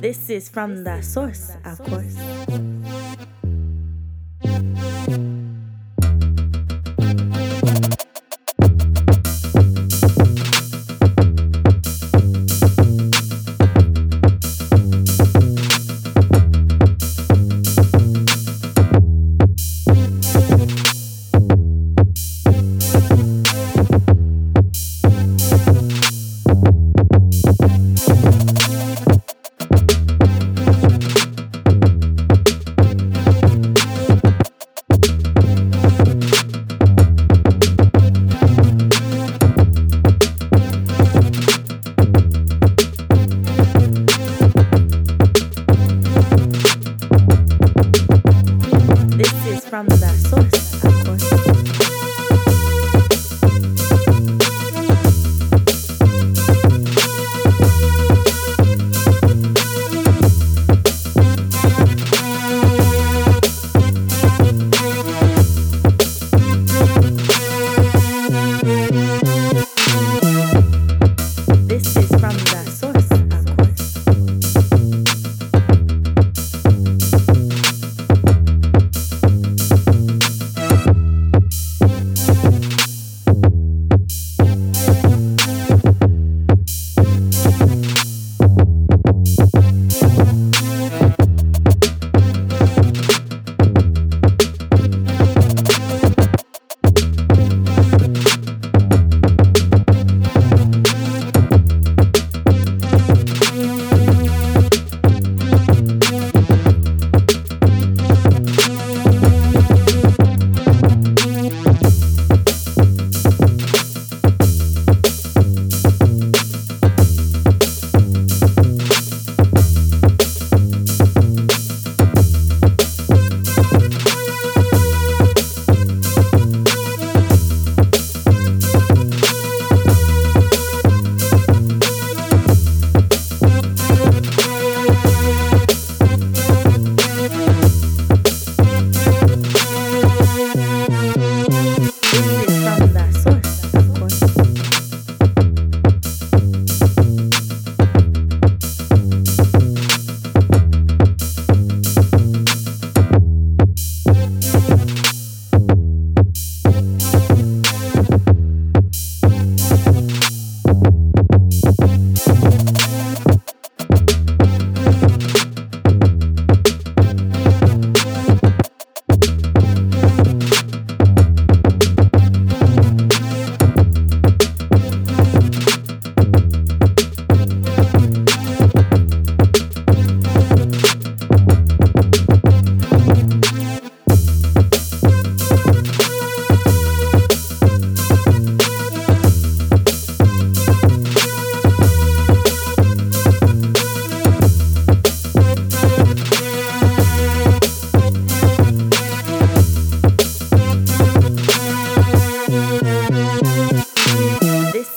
This is from the source, of course.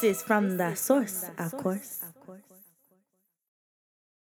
Is from the source, of course.